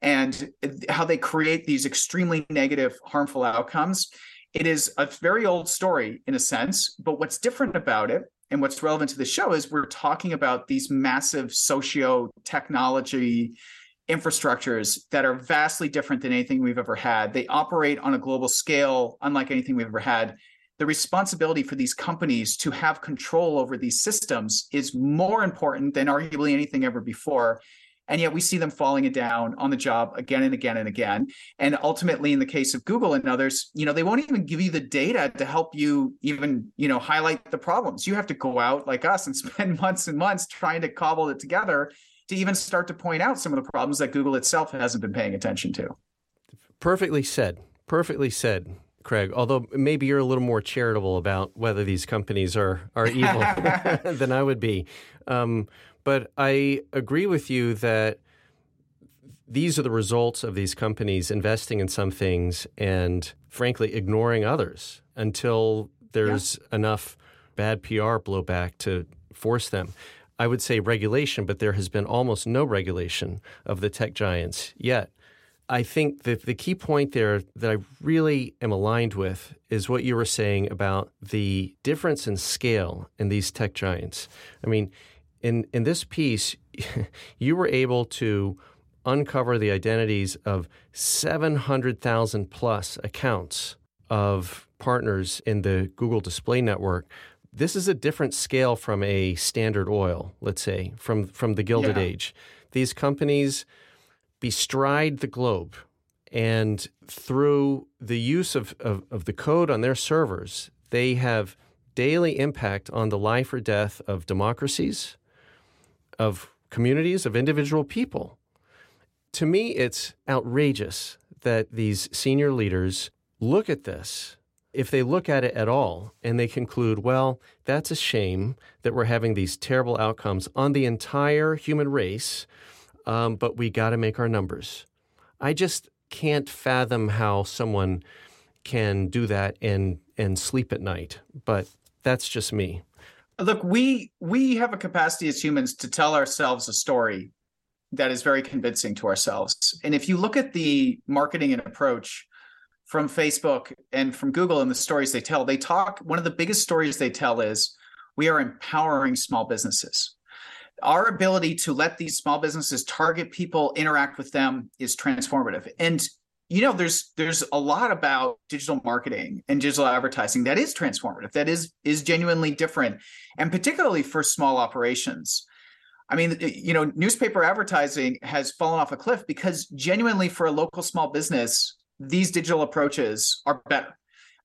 and how they create these extremely negative harmful outcomes. It is a very old story in a sense but what's different about it and what's relevant to the show is we're talking about these massive socio technology infrastructures that are vastly different than anything we've ever had. They operate on a global scale unlike anything we've ever had the responsibility for these companies to have control over these systems is more important than arguably anything ever before. And yet we see them falling it down on the job again and again and again. And ultimately, in the case of Google and others, you know, they won't even give you the data to help you even, you know, highlight the problems. You have to go out like us and [LAUGHS] spend months and months trying to cobble it together to even start to point out some of the problems that Google itself hasn't been paying attention to. Perfectly said. Perfectly said. Craig. Although maybe you're a little more charitable about whether these companies are are evil [LAUGHS] [LAUGHS] than I would be. Um, but I agree with you that these are the results of these companies investing in some things and frankly ignoring others until there's yeah. enough bad PR blowback to force them. I would say regulation, but there has been almost no regulation of the tech giants yet. I think that the key point there that I really am aligned with is what you were saying about the difference in scale in these tech giants. I mean, in in this piece, [LAUGHS] you were able to uncover the identities of 700,000 plus accounts of partners in the Google Display Network. This is a different scale from a Standard Oil, let's say, from from the Gilded yeah. Age. These companies bestride the globe and through the use of, of, of, the code on their servers, they have daily impact on the life or death of democracies, of communities, of individual people. To me, it's outrageous that these senior leaders look at this, if they look at it at all, and they conclude, well, that's a shame that we're having these terrible outcomes on the entire human race um, but we got to make our numbers. I just can't fathom how someone can do that and and sleep at night. But that's just me. Look, we we have a capacity as humans to tell ourselves a story that is very convincing to ourselves. And if you look at the marketing and approach from Facebook and from Google and the stories they tell, they talk one of the biggest stories they tell is we are empowering small businesses our ability to let these small businesses target people interact with them is transformative. And you know there's there's a lot about digital marketing and digital advertising that is transformative that is is genuinely different and particularly for small operations. I mean you know newspaper advertising has fallen off a cliff because genuinely for a local small business these digital approaches are better.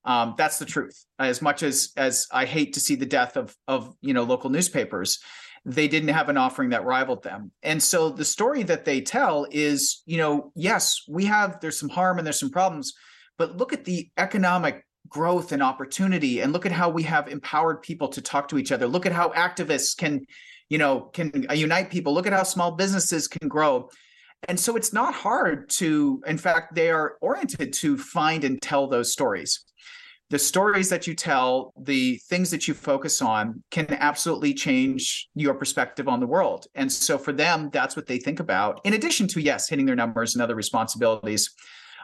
Um, that's the truth. As much as as i hate to see the death of of you know local newspapers they didn't have an offering that rivaled them. And so the story that they tell is, you know, yes, we have there's some harm and there's some problems, but look at the economic growth and opportunity and look at how we have empowered people to talk to each other. Look at how activists can, you know, can unite people. Look at how small businesses can grow. And so it's not hard to, in fact, they are oriented to find and tell those stories the stories that you tell, the things that you focus on can absolutely change your perspective on the world. And so for them, that's what they think about. In addition to, yes, hitting their numbers and other responsibilities,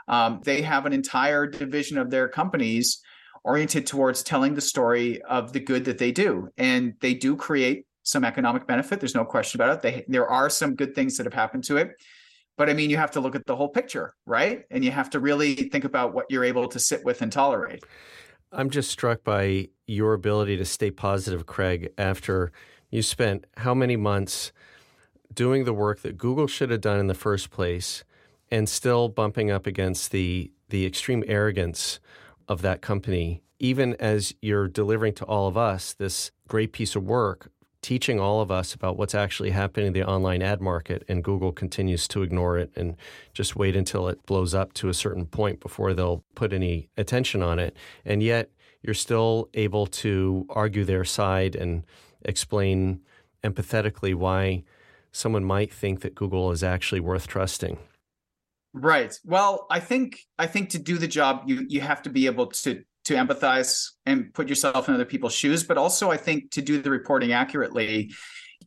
um, they have an entire division of their companies oriented towards telling the story of the good that they do. And they do create some economic benefit. There's no question about it. They, there are some good things that have happened to it. But I mean, you have to look at the whole picture, right? And you have to really think about what you're able to sit with and tolerate. I'm just struck by your ability to stay positive, Craig, after you spent how many months doing the work that Google should have done in the first place and still bumping up against the the extreme arrogance of that company even as you're delivering to all of us this great piece of work teaching all of us about what's actually happening in the online ad market, and Google continues to ignore it and just wait until it blows up to a certain point before they'll put any attention on it. And yet, you're still able to argue their side and explain empathetically why someone might think that Google is actually worth trusting. Right. Well, I think I think to do the job, you you have to be able to to empathize and put yourself in other people's shoes, but also I think to do the reporting accurately.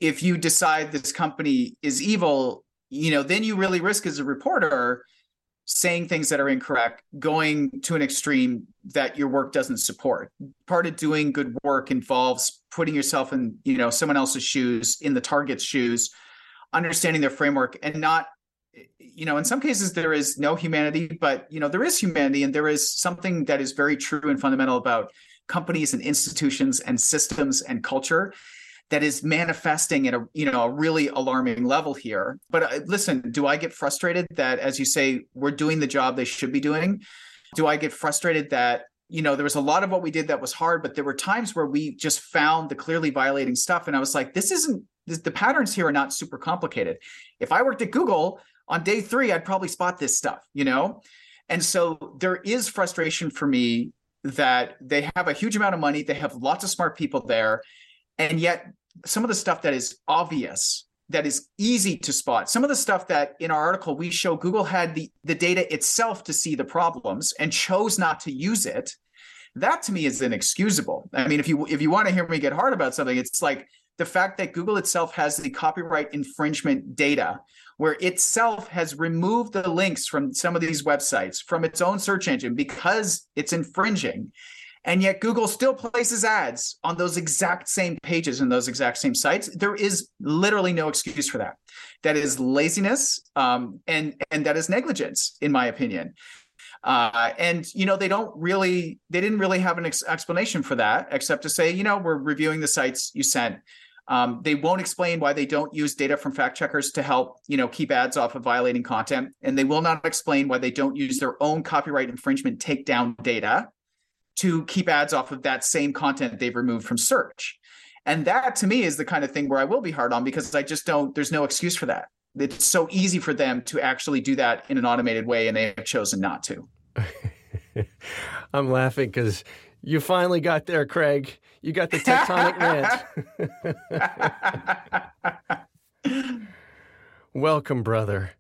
If you decide this company is evil, you know, then you really risk as a reporter saying things that are incorrect, going to an extreme that your work doesn't support. Part of doing good work involves putting yourself in, you know, someone else's shoes, in the target's shoes, understanding their framework and not you know in some cases there is no humanity but you know there is humanity and there is something that is very true and fundamental about companies and institutions and systems and culture that is manifesting at a you know a really alarming level here. But uh, listen do i get frustrated that as you say we're doing the job they should be doing? Do i get frustrated that you know there was a lot of what we did that was hard but there were times where we just found the clearly violating stuff and i was like this isn't the patterns here are not super complicated. If i worked at google on day three, I'd probably spot this stuff, you know? And so there is frustration for me that they have a huge amount of money, they have lots of smart people there, and yet some of the stuff that is obvious that is easy to spot. Some of the stuff that in our article we show Google had the, the data itself to see the problems and chose not to use it. That to me is inexcusable. I mean, if you if you want to hear me get hard about something, it's like the fact that Google itself has the copyright infringement data where itself has removed the links from some of these websites from its own search engine because it's infringing and yet Google still places ads on those exact same pages and those exact same sites. There is literally no excuse for that. That is laziness, um, and and that is negligence, in my opinion. Uh, and you know they don't really they didn't really have an ex- explanation for that except to say you know we're reviewing the sites you sent um, they won't explain why they don't use data from fact checkers to help you know keep ads off of violating content and they will not explain why they don't use their own copyright infringement takedown data to keep ads off of that same content they've removed from search. And that to me is the kind of thing where I will be hard on because I just don't, there's no excuse for that. It's so easy for them to actually do that in an automated way, and they have chosen not to. [LAUGHS] I'm laughing because you finally got there, Craig. You got the Techtonic rant. [LAUGHS] Welcome, brother.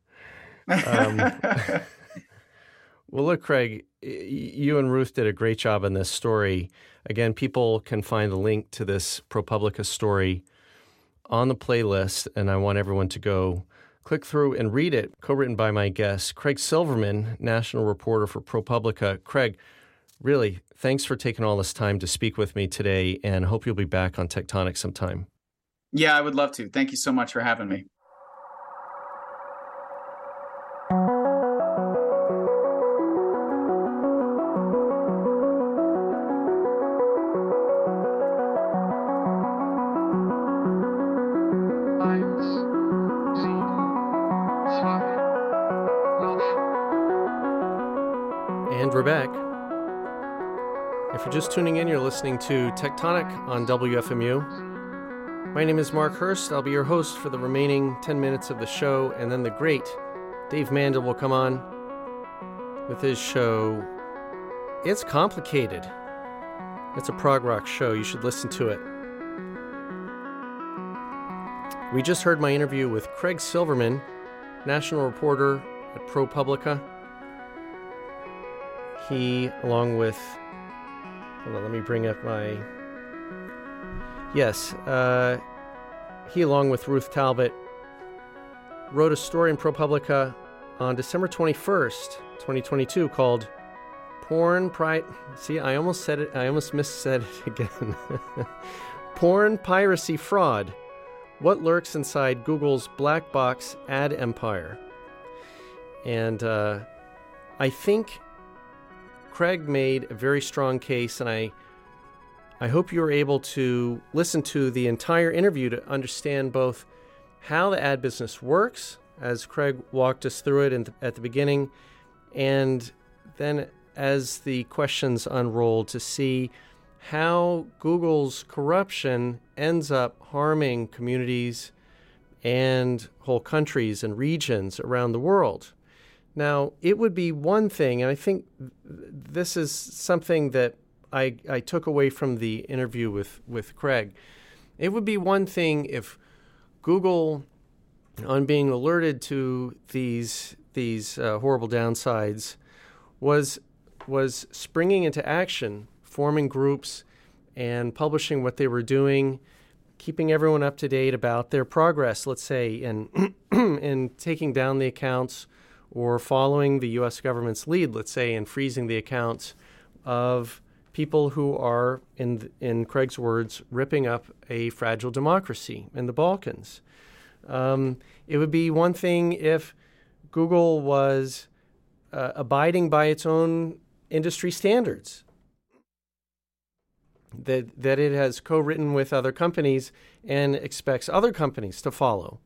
Um, [LAUGHS] well, look, Craig, you and Ruth did a great job in this story. Again, people can find the link to this ProPublica story on the playlist, and I want everyone to go click through and read it. Co written by my guest, Craig Silverman, national reporter for ProPublica. Craig, really, thanks for taking all this time to speak with me today, and hope you'll be back on Techtonic sometime. Yeah, I would love to. Thank you so much for having me. Listening to Techtonic on WFMU. My name is Mark Hurst. I'll be your host for the remaining 10 minutes of the show, and then the great Dave Mandel will come on with his show. It's complicated. It's a prog rock show. You should listen to it. We just heard my interview with Craig Silverman, national reporter at ProPublica. He, along with Hold on, let me bring up my. Yes, uh, he, along with Ruth Talbot, wrote a story in ProPublica on December 21st, 2022, called Porn Pride. See, I almost said it, I almost missaid it [LAUGHS] again. Porn Piracy Fraud What Lurks Inside Google's Black Box Ad Empire. And uh, I think Craig made a very strong case, and I, I hope you were able to listen to the entire interview to understand both how the ad business works, as Craig walked us through it at the beginning, and then as the questions unrolled to see how Google's corruption ends up harming communities and whole countries and regions around the world. Now, it would be one thing, and I think this is something that I, I took away from the interview with, with Craig. It would be one thing if Google, on being alerted to these these uh, horrible downsides, was was springing into action, forming groups, and publishing what they were doing, keeping everyone up to date about their progress. Let's say in [CLEARS THROAT] in taking down the accounts or following the U.S. government's lead, let's say, in freezing the accounts of people who are, in, in Craig's words, ripping up a fragile democracy in the Balkans. Um, it would be one thing if Google was uh, abiding by its own industry standards. That, that it has co written with other companies and expects other companies to follow.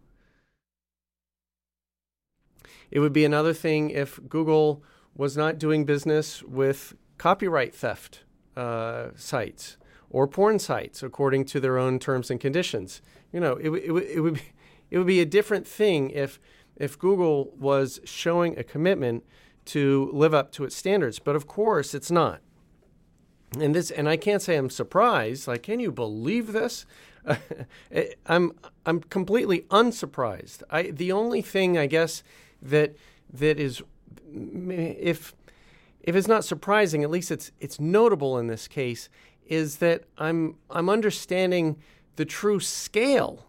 It would be another thing if Google was not doing business with copyright theft uh, sites or porn sites according to their own terms and conditions. You know, it, it, it, would be, it would be a different thing if, if Google was showing a commitment to live up to its standards. But of course, it's not. and this and I can't say I'm surprised. Like, can you believe this? [LAUGHS] I'm I'm completely unsurprised. I the only thing I guess that that is if if it's not surprising, at least it's it's notable in this case, is that I'm I'm understanding the true scale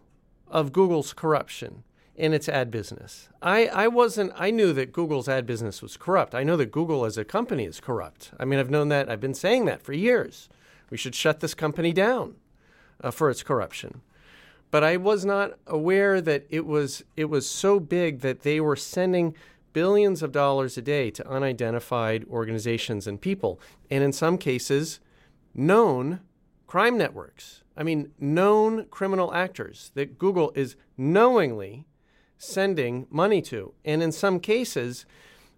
of Google's corruption in its ad business. I, I wasn't I knew that Google's ad business was corrupt. I know that Google as a company is corrupt. I mean I've known that I've been saying that for years. We should shut this company down uh, for its corruption. But I was not aware that it was it was so big that they were sending billions of dollars a day to unidentified organizations and people, and in some cases, known crime networks. I mean, known criminal actors that Google is knowingly sending money to. And in some cases,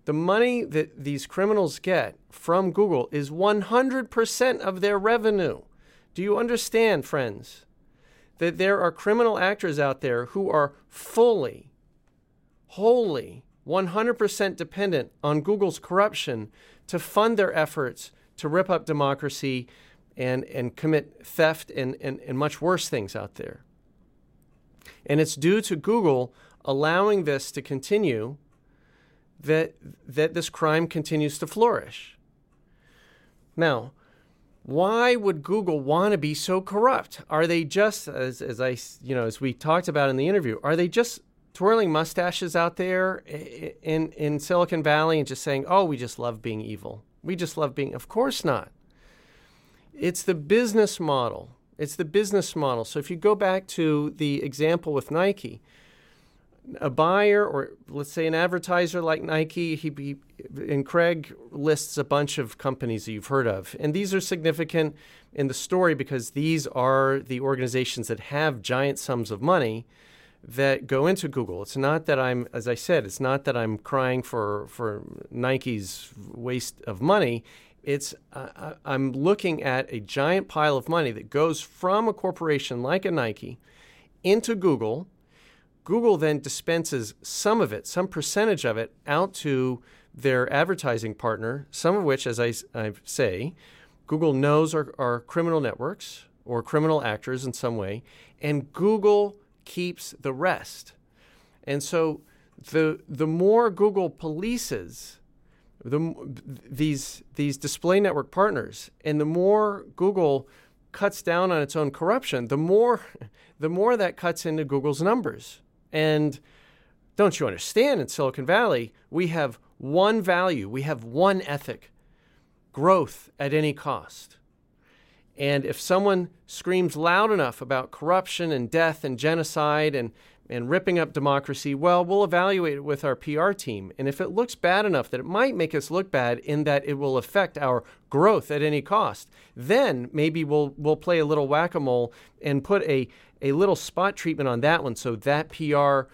the money that these criminals get from Google is 100% of their revenue. Do you understand, friends, that there are criminal actors out there who are fully, wholly 100% dependent on Google's corruption to fund their efforts to rip up democracy and, and commit theft and, and, and much worse things out there. And it's due to Google allowing this to continue that, that this crime continues to flourish. Now, why would Google want to be so corrupt? Are they just, as, as I, you know, as we talked about in the interview, are they just twirling mustaches out there in in Silicon Valley and just saying, "Oh, we just love being evil. We just love being." Of course not. It's the business model. It's the business model. So if you go back to the example with Nike, a buyer or let's say an advertiser like Nike, he, he and Craig lists a bunch of companies that you've heard of, and these are significant in the story because these are the organizations that have giant sums of money that go into Google. It's not that I'm, as I said, it's not that I'm crying for for Nike's waste of money. It's uh, I'm looking at a giant pile of money that goes from a corporation like a Nike into Google. Google then dispenses some of it, some percentage of it, out to their advertising partner. Some of which, as I, I say, Google knows are, are criminal networks or criminal actors in some way, and Google keeps the rest. And so the the more Google polices the, these these display network partners, and the more Google cuts down on its own corruption, the more [LAUGHS] the more that cuts into Google's numbers. And don't you understand? In Silicon Valley, we have one value, we have one ethic: growth at any cost. And if someone screams loud enough about corruption and death and genocide and, and ripping up democracy, well, we'll evaluate it with our PR team. And if it looks bad enough that it might make us look bad in that it will affect our growth at any cost, then maybe we'll, we'll play a little whack a mole and put a, a little spot treatment on that one so that PR.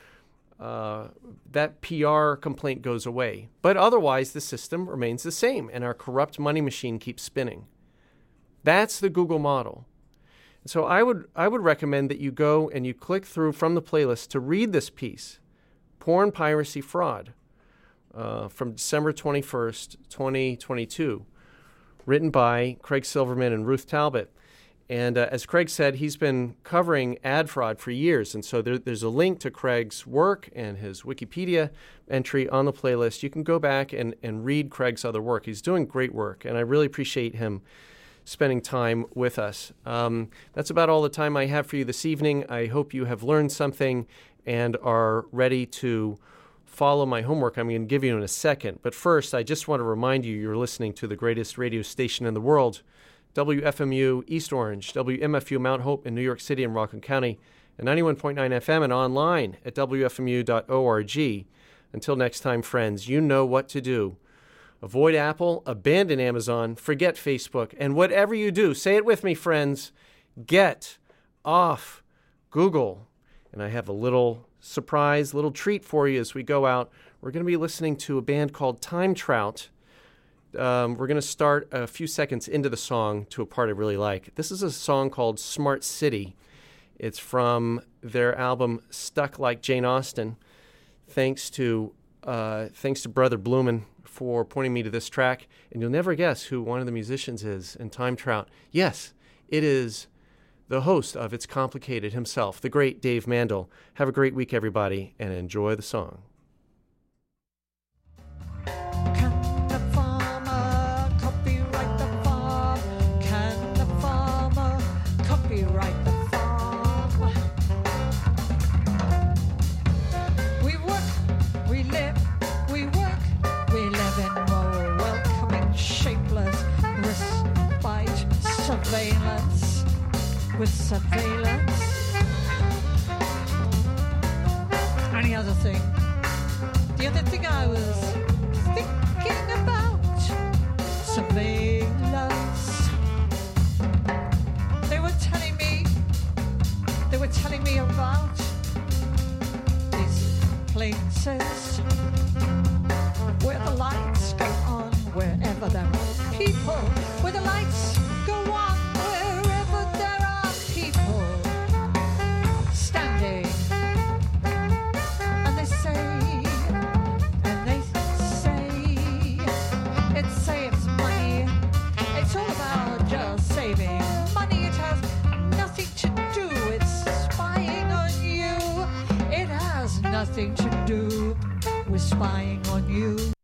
Uh, that PR complaint goes away. But otherwise, the system remains the same, and our corrupt money machine keeps spinning. That's the Google model. So I would I would recommend that you go and you click through from the playlist to read this piece, Porn Piracy Fraud, uh, from December 21st, 2022, written by Craig Silverman and Ruth Talbot. And uh, as Craig said, he's been covering ad fraud for years. And so there, there's a link to Craig's work and his Wikipedia entry on the playlist. You can go back and, and read Craig's other work. He's doing great work, and I really appreciate him spending time with us. Um, that's about all the time I have for you this evening. I hope you have learned something and are ready to follow my homework I'm going to give you in a second. But first, I just want to remind you you're listening to the greatest radio station in the world, WFMU East Orange, WMFU Mount Hope in New York City and Rockland County, and 91.9 FM and online at WFMU.org. Until next time, friends, you know what to do. Avoid Apple, abandon Amazon, forget Facebook, and whatever you do, say it with me, friends, get off Google. And I have a little surprise, little treat for you as we go out. We're going to be listening to a band called Time Trout. Um, we're going to start a few seconds into the song to a part I really like. This is a song called Smart City. It's from their album Stuck Like Jane Austen. Thanks to Uh, thanks to Brother Blumen for pointing me to this track. And you'll never guess who one of the musicians is in Time Trout. Yes, it is the host of It's Complicated himself, the great Dave Mandel. Have a great week, everybody, and enjoy the song. Places where the lights go on wherever there are people, where the lights nothing to do with spying on you.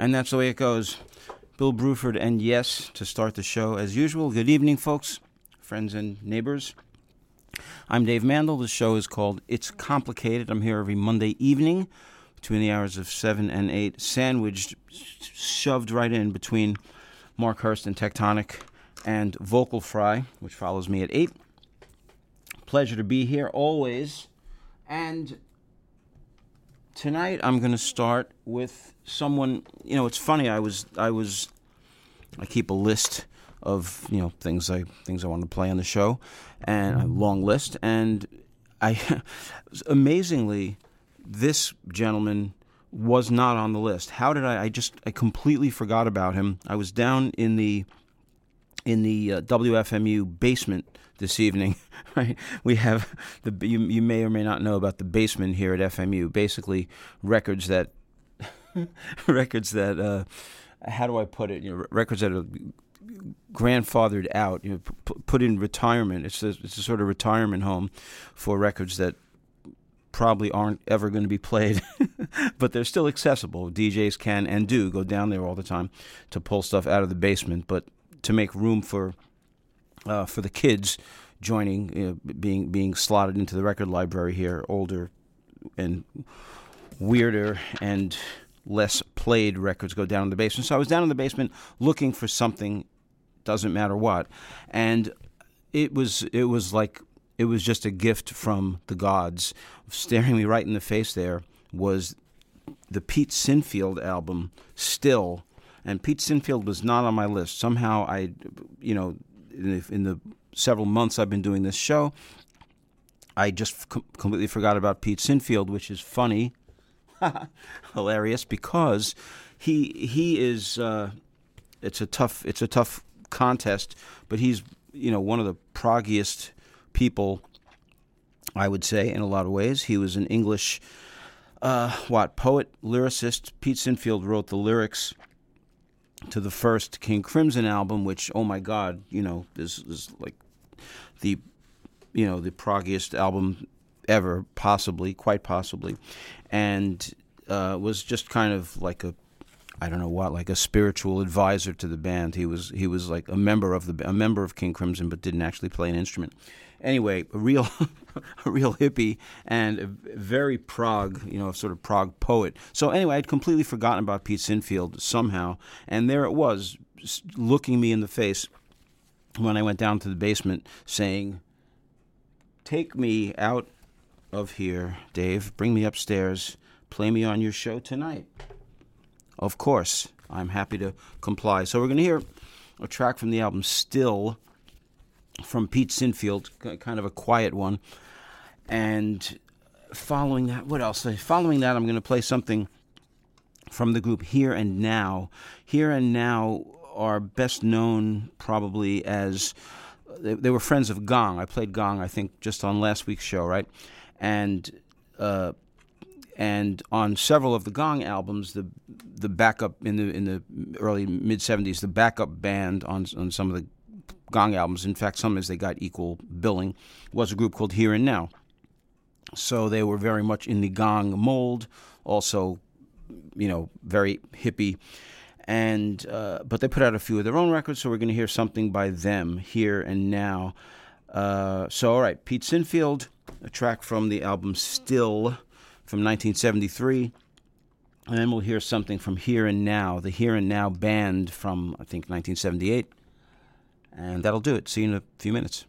And that's the way it goes. Bill Bruford and Yes to start the show. As usual, good evening, folks, friends, and neighbors. I'm Dave Mandel. The show is called It's Complicated. I'm here every Monday evening between the hours of 7 and 8, sandwiched, shoved right in between Mark Hurst and Techtonic and Vocal Fry, which follows me at 8. Pleasure to be here always. And tonight I'm going to start with someone. You know, it's funny. I was I was I keep a list of you know things I things I want to play on the show, and a long list. And I [LAUGHS] amazingly, this gentleman was not on the list. How did I? I just I completely forgot about him. I was down in the in the uh, WFMU basement this evening. [LAUGHS] Right, we have the you, you may or may not know about the basement here at FMU. Basically, records that [LAUGHS] records that uh, how do I put it? You know, records that are grandfathered out, you know, p- put in retirement. It's a, it's a sort of retirement home for records that probably aren't ever going to be played, [LAUGHS] but they're still accessible. DJs can and do go down there all the time to pull stuff out of the basement, but to make room for uh, for the kids joining, you know, being being slotted into the record library here, older and weirder and less played records go down in the basement. So I was down in the basement looking for something, doesn't matter what, and it was it was like it was just a gift from the gods. Staring me right in the face there was the Pete Sinfield album, Still, and Pete Sinfield was not on my list. Somehow I, you know, in the, several months I've been doing this show, I just com- completely forgot about Pete Sinfield, which is funny, [LAUGHS] hilarious because he he is. Uh, it's a tough it's a tough contest, but he's you know one of the proggiest people, I would say, in a lot of ways. He was an English uh, what poet lyricist. Pete Sinfield wrote the lyrics to the first King Crimson album, which oh my God, you know, is is like the you know the proggiest album ever, possibly, quite possibly, and uh, was just kind of like a I don't know what, like a spiritual advisor to the band. He was he was like a member of the a member of King Crimson, but didn't actually play an instrument. Anyway, a real [LAUGHS] a real hippie and a very prog, you know, sort of prog poet. So anyway, I'd completely forgotten about Pete Sinfield somehow, and there it was, looking me in the face when I went down to the basement, saying, "Take me out of here, Dave. Bring me upstairs. Play me on your show tonight." Of course, I'm happy to comply. So we're going to hear a track from the album Still from Pete Sinfield, kind of a quiet one. And following that, what else? Following that, I'm going to play something from the group Here and Now. Here and Now are best known probably as they, they were friends of Gong. I played Gong, I think, just on last week's show, right? And uh, and on several of the Gong albums, the the backup in the in the early mid '70s, the backup band on on some of the Gong albums, in fact, sometimes they got equal billing, was a group called Here and Now. So they were very much in the Gong mold, also, you know, very hippie. And uh, but they put out a few of their own records, so we're going to hear something by them here and now. Uh, so all right, Pete Sinfield, a track from the album Still from 1973. And then we'll hear something from Here and Now, the Here and Now band from, I think, 1978. And that'll do it. See you in a few minutes.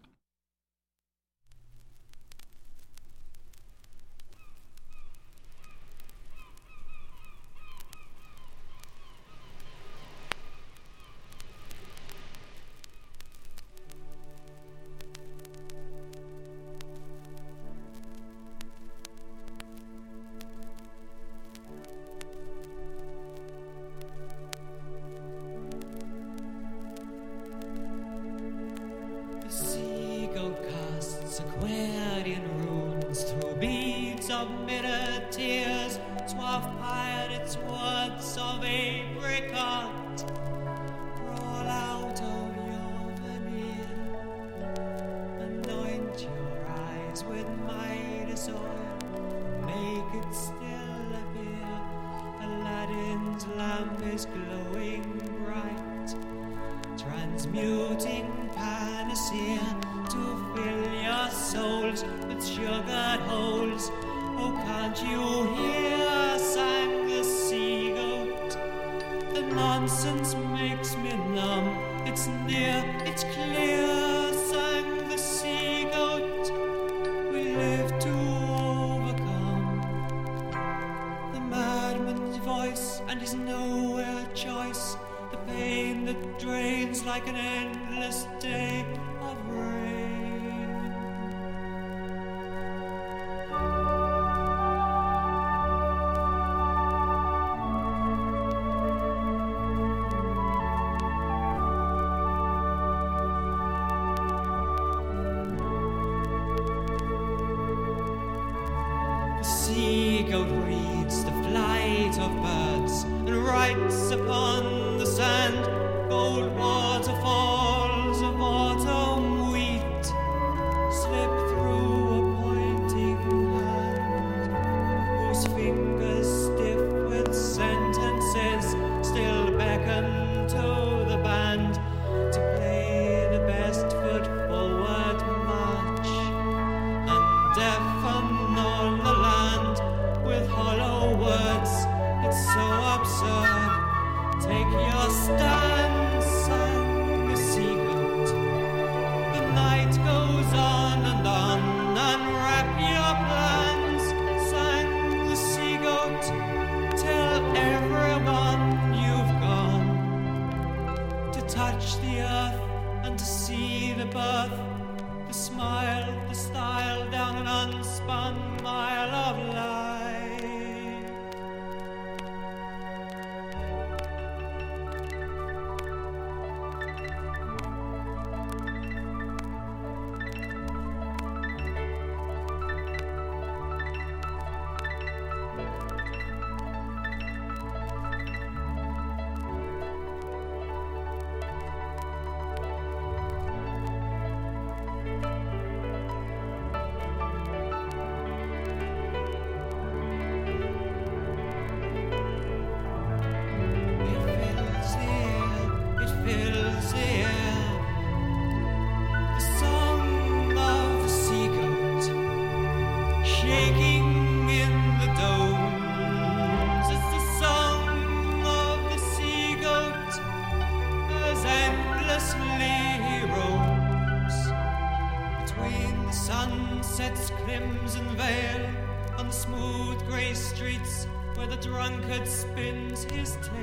Goat reads the flight of birds and writes upon the sand gold